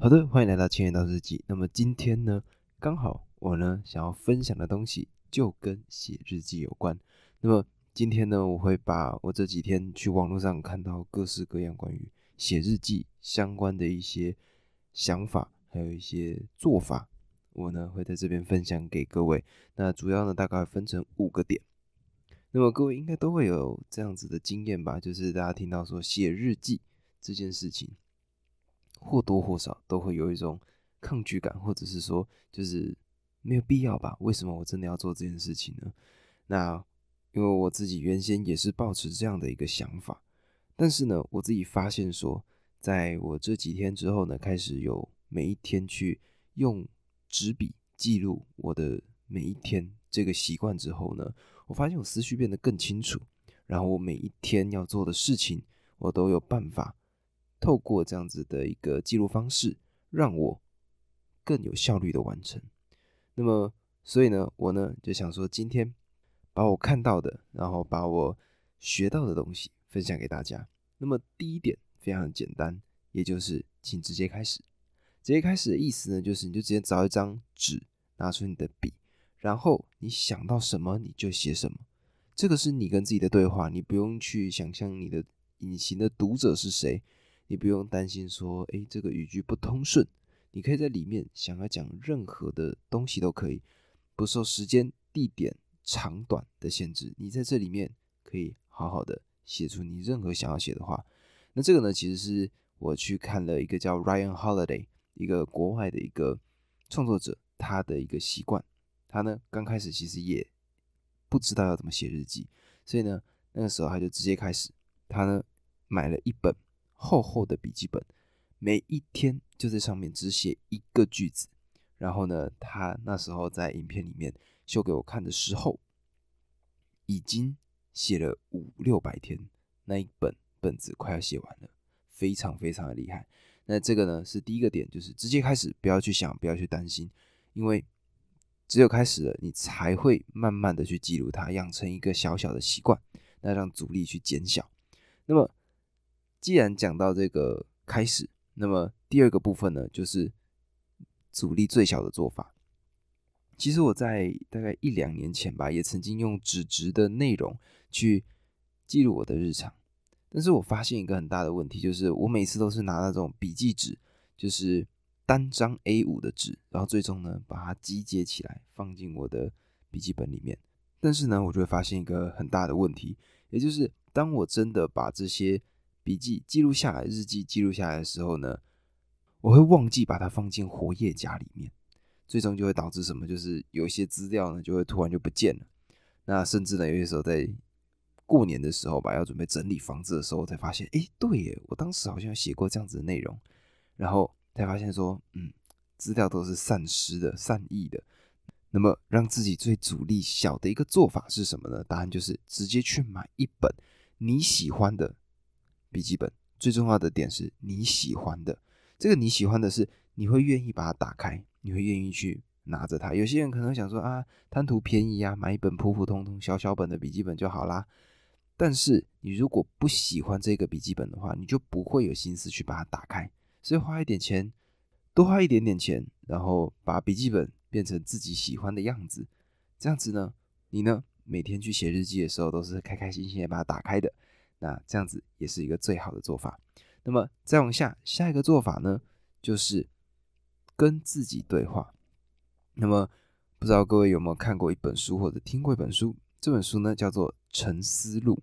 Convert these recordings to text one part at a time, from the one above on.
好的，欢迎来到千言道日记。那么今天呢，刚好我呢想要分享的东西就跟写日记有关。那么今天呢，我会把我这几天去网络上看到各式各样关于写日记相关的一些想法，还有一些做法，我呢会在这边分享给各位。那主要呢大概分成五个点。那么各位应该都会有这样子的经验吧，就是大家听到说写日记这件事情。或多或少都会有一种抗拒感，或者是说，就是没有必要吧？为什么我真的要做这件事情呢？那因为我自己原先也是抱持这样的一个想法，但是呢，我自己发现说，在我这几天之后呢，开始有每一天去用纸笔记录我的每一天这个习惯之后呢，我发现我思绪变得更清楚，然后我每一天要做的事情，我都有办法。透过这样子的一个记录方式，让我更有效率的完成。那么，所以呢，我呢就想说，今天把我看到的，然后把我学到的东西分享给大家。那么，第一点非常简单，也就是请直接开始。直接开始的意思呢，就是你就直接找一张纸，拿出你的笔，然后你想到什么你就写什么。这个是你跟自己的对话，你不用去想象你的隐形的读者是谁。你不用担心说，哎，这个语句不通顺，你可以在里面想要讲任何的东西都可以，不受时间、地点长短的限制。你在这里面可以好好的写出你任何想要写的话。那这个呢，其实是我去看了一个叫 Ryan Holiday，一个国外的一个创作者，他的一个习惯。他呢，刚开始其实也不知道要怎么写日记，所以呢，那个时候他就直接开始，他呢买了一本。厚厚的笔记本，每一天就在上面只写一个句子。然后呢，他那时候在影片里面秀给我看的时候，已经写了五六百天，那一本本子快要写完了，非常非常的厉害。那这个呢是第一个点，就是直接开始，不要去想，不要去担心，因为只有开始了，你才会慢慢的去记录它，养成一个小小的习惯，那让阻力去减小。那么。既然讲到这个开始，那么第二个部分呢，就是阻力最小的做法。其实我在大概一两年前吧，也曾经用纸质的内容去记录我的日常，但是我发现一个很大的问题，就是我每次都是拿那种笔记纸，就是单张 A 五的纸，然后最终呢把它集结起来放进我的笔记本里面。但是呢，我就会发现一个很大的问题，也就是当我真的把这些笔记记录下来，日记记录下来的时候呢，我会忘记把它放进活页夹里面，最终就会导致什么？就是有一些资料呢，就会突然就不见了。那甚至呢，有些时候在过年的时候吧，要准备整理房子的时候，才发现，哎，对耶，我当时好像写过这样子的内容，然后才发现说，嗯，资料都是散失的、散逸的。那么，让自己最阻力小的一个做法是什么呢？答案就是直接去买一本你喜欢的。笔记本最重要的点是你喜欢的，这个你喜欢的是你会愿意把它打开，你会愿意去拿着它。有些人可能想说啊，贪图便宜啊，买一本普普通通小小本的笔记本就好啦。但是你如果不喜欢这个笔记本的话，你就不会有心思去把它打开。所以花一点钱，多花一点点钱，然后把笔记本变成自己喜欢的样子，这样子呢，你呢每天去写日记的时候都是开开心心的把它打开的。那这样子也是一个最好的做法。那么再往下，下一个做法呢，就是跟自己对话。那么不知道各位有没有看过一本书或者听过一本书？这本书呢叫做《沉思录》。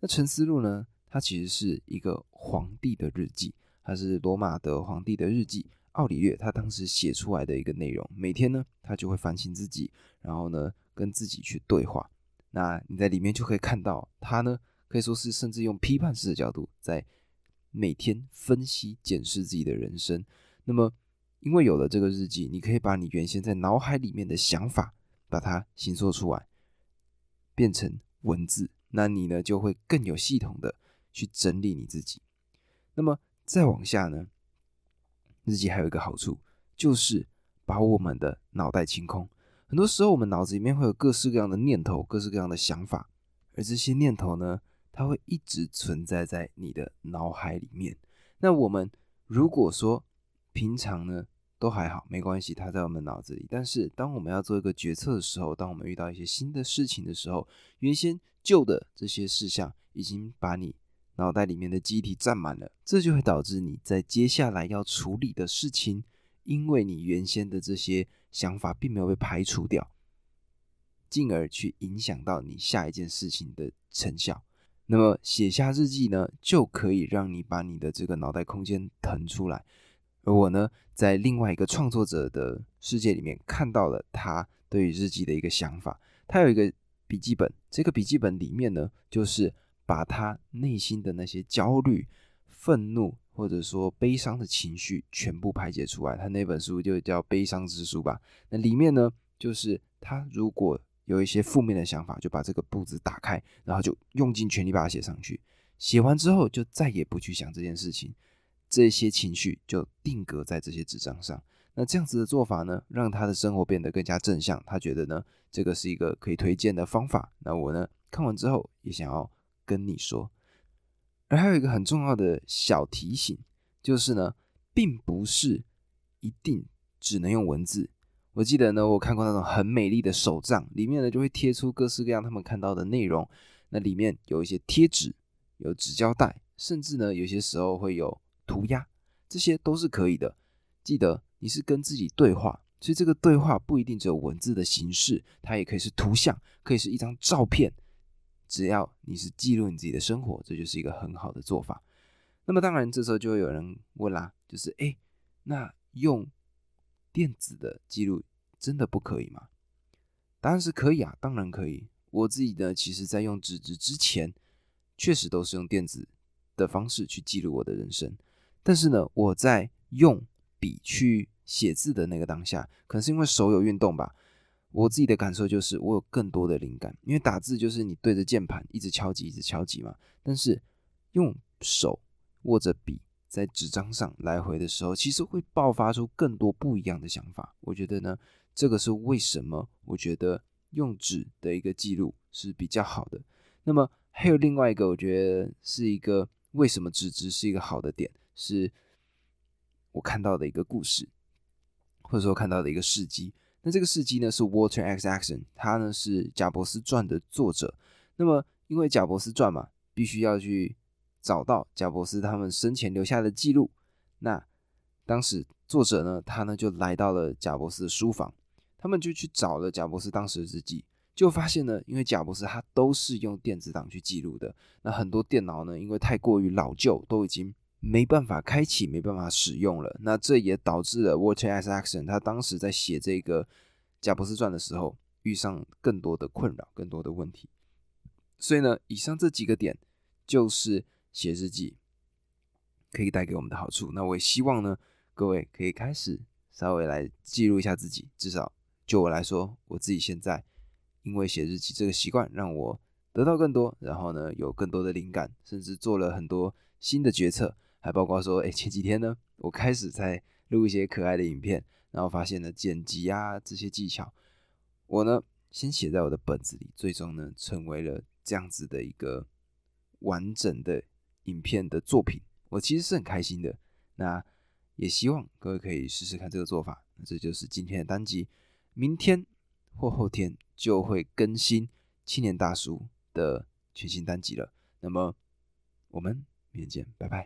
那《沉思录》呢，它其实是一个皇帝的日记，它是罗马的皇帝的日记，奥里略他当时写出来的一个内容。每天呢，他就会反省自己，然后呢，跟自己去对话。那你在里面就可以看到他呢。可以说是甚至用批判式的角度，在每天分析检视自己的人生。那么，因为有了这个日记，你可以把你原先在脑海里面的想法，把它形塑出来，变成文字。那你呢，就会更有系统的去整理你自己。那么再往下呢，日记还有一个好处，就是把我们的脑袋清空。很多时候，我们脑子里面会有各式各样的念头，各式各样的想法，而这些念头呢？它会一直存在在你的脑海里面。那我们如果说平常呢都还好，没关系，它在我们脑子里。但是当我们要做一个决策的时候，当我们遇到一些新的事情的时候，原先旧的这些事项已经把你脑袋里面的记忆体占满了，这就会导致你在接下来要处理的事情，因为你原先的这些想法并没有被排除掉，进而去影响到你下一件事情的成效。那么写下日记呢，就可以让你把你的这个脑袋空间腾出来。而我呢，在另外一个创作者的世界里面看到了他对于日记的一个想法。他有一个笔记本，这个笔记本里面呢，就是把他内心的那些焦虑、愤怒或者说悲伤的情绪全部排解出来。他那本书就叫《悲伤之书》吧。那里面呢，就是他如果有一些负面的想法，就把这个簿子打开，然后就用尽全力把它写上去。写完之后，就再也不去想这件事情，这些情绪就定格在这些纸张上。那这样子的做法呢，让他的生活变得更加正向。他觉得呢，这个是一个可以推荐的方法。那我呢，看完之后也想要跟你说。而还有一个很重要的小提醒，就是呢，并不是一定只能用文字。我记得呢，我看过那种很美丽的手账，里面呢就会贴出各式各样他们看到的内容。那里面有一些贴纸，有纸胶带，甚至呢有些时候会有涂鸦，这些都是可以的。记得你是跟自己对话，所以这个对话不一定只有文字的形式，它也可以是图像，可以是一张照片。只要你是记录你自己的生活，这就是一个很好的做法。那么当然，这时候就会有人问啦，就是哎，那用。电子的记录真的不可以吗？答案是可以啊，当然可以。我自己呢，其实在用纸质之前，确实都是用电子的方式去记录我的人生。但是呢，我在用笔去写字的那个当下，可能是因为手有运动吧。我自己的感受就是，我有更多的灵感，因为打字就是你对着键盘一直敲击，一直敲击嘛。但是用手握着笔。在纸张上来回的时候，其实会爆发出更多不一样的想法。我觉得呢，这个是为什么我觉得用纸的一个记录是比较好的。那么还有另外一个，我觉得是一个为什么纸质是一个好的点，是我看到的一个故事，或者说看到的一个事迹。那这个事迹呢是 Water X Action，他呢是贾伯斯传的作者。那么因为贾伯斯传嘛，必须要去。找到贾伯斯他们生前留下的记录，那当时作者呢，他呢就来到了贾伯斯的书房，他们就去找了贾伯斯当时的日记，就发现呢，因为贾伯斯他都是用电子档去记录的，那很多电脑呢，因为太过于老旧，都已经没办法开启，没办法使用了，那这也导致了 Walter S. Action 他当时在写这个贾伯斯传的时候，遇上更多的困扰，更多的问题，所以呢，以上这几个点就是。写日记可以带给我们的好处，那我也希望呢，各位可以开始稍微来记录一下自己。至少就我来说，我自己现在因为写日记这个习惯，让我得到更多，然后呢有更多的灵感，甚至做了很多新的决策，还包括说，哎，前几天呢，我开始在录一些可爱的影片，然后发现了剪辑啊这些技巧，我呢先写在我的本子里，最终呢成为了这样子的一个完整的。影片的作品，我其实是很开心的。那也希望各位可以试试看这个做法。那这就是今天的单集，明天或后天就会更新青年大叔的全新单集了。那么我们明天见，拜拜。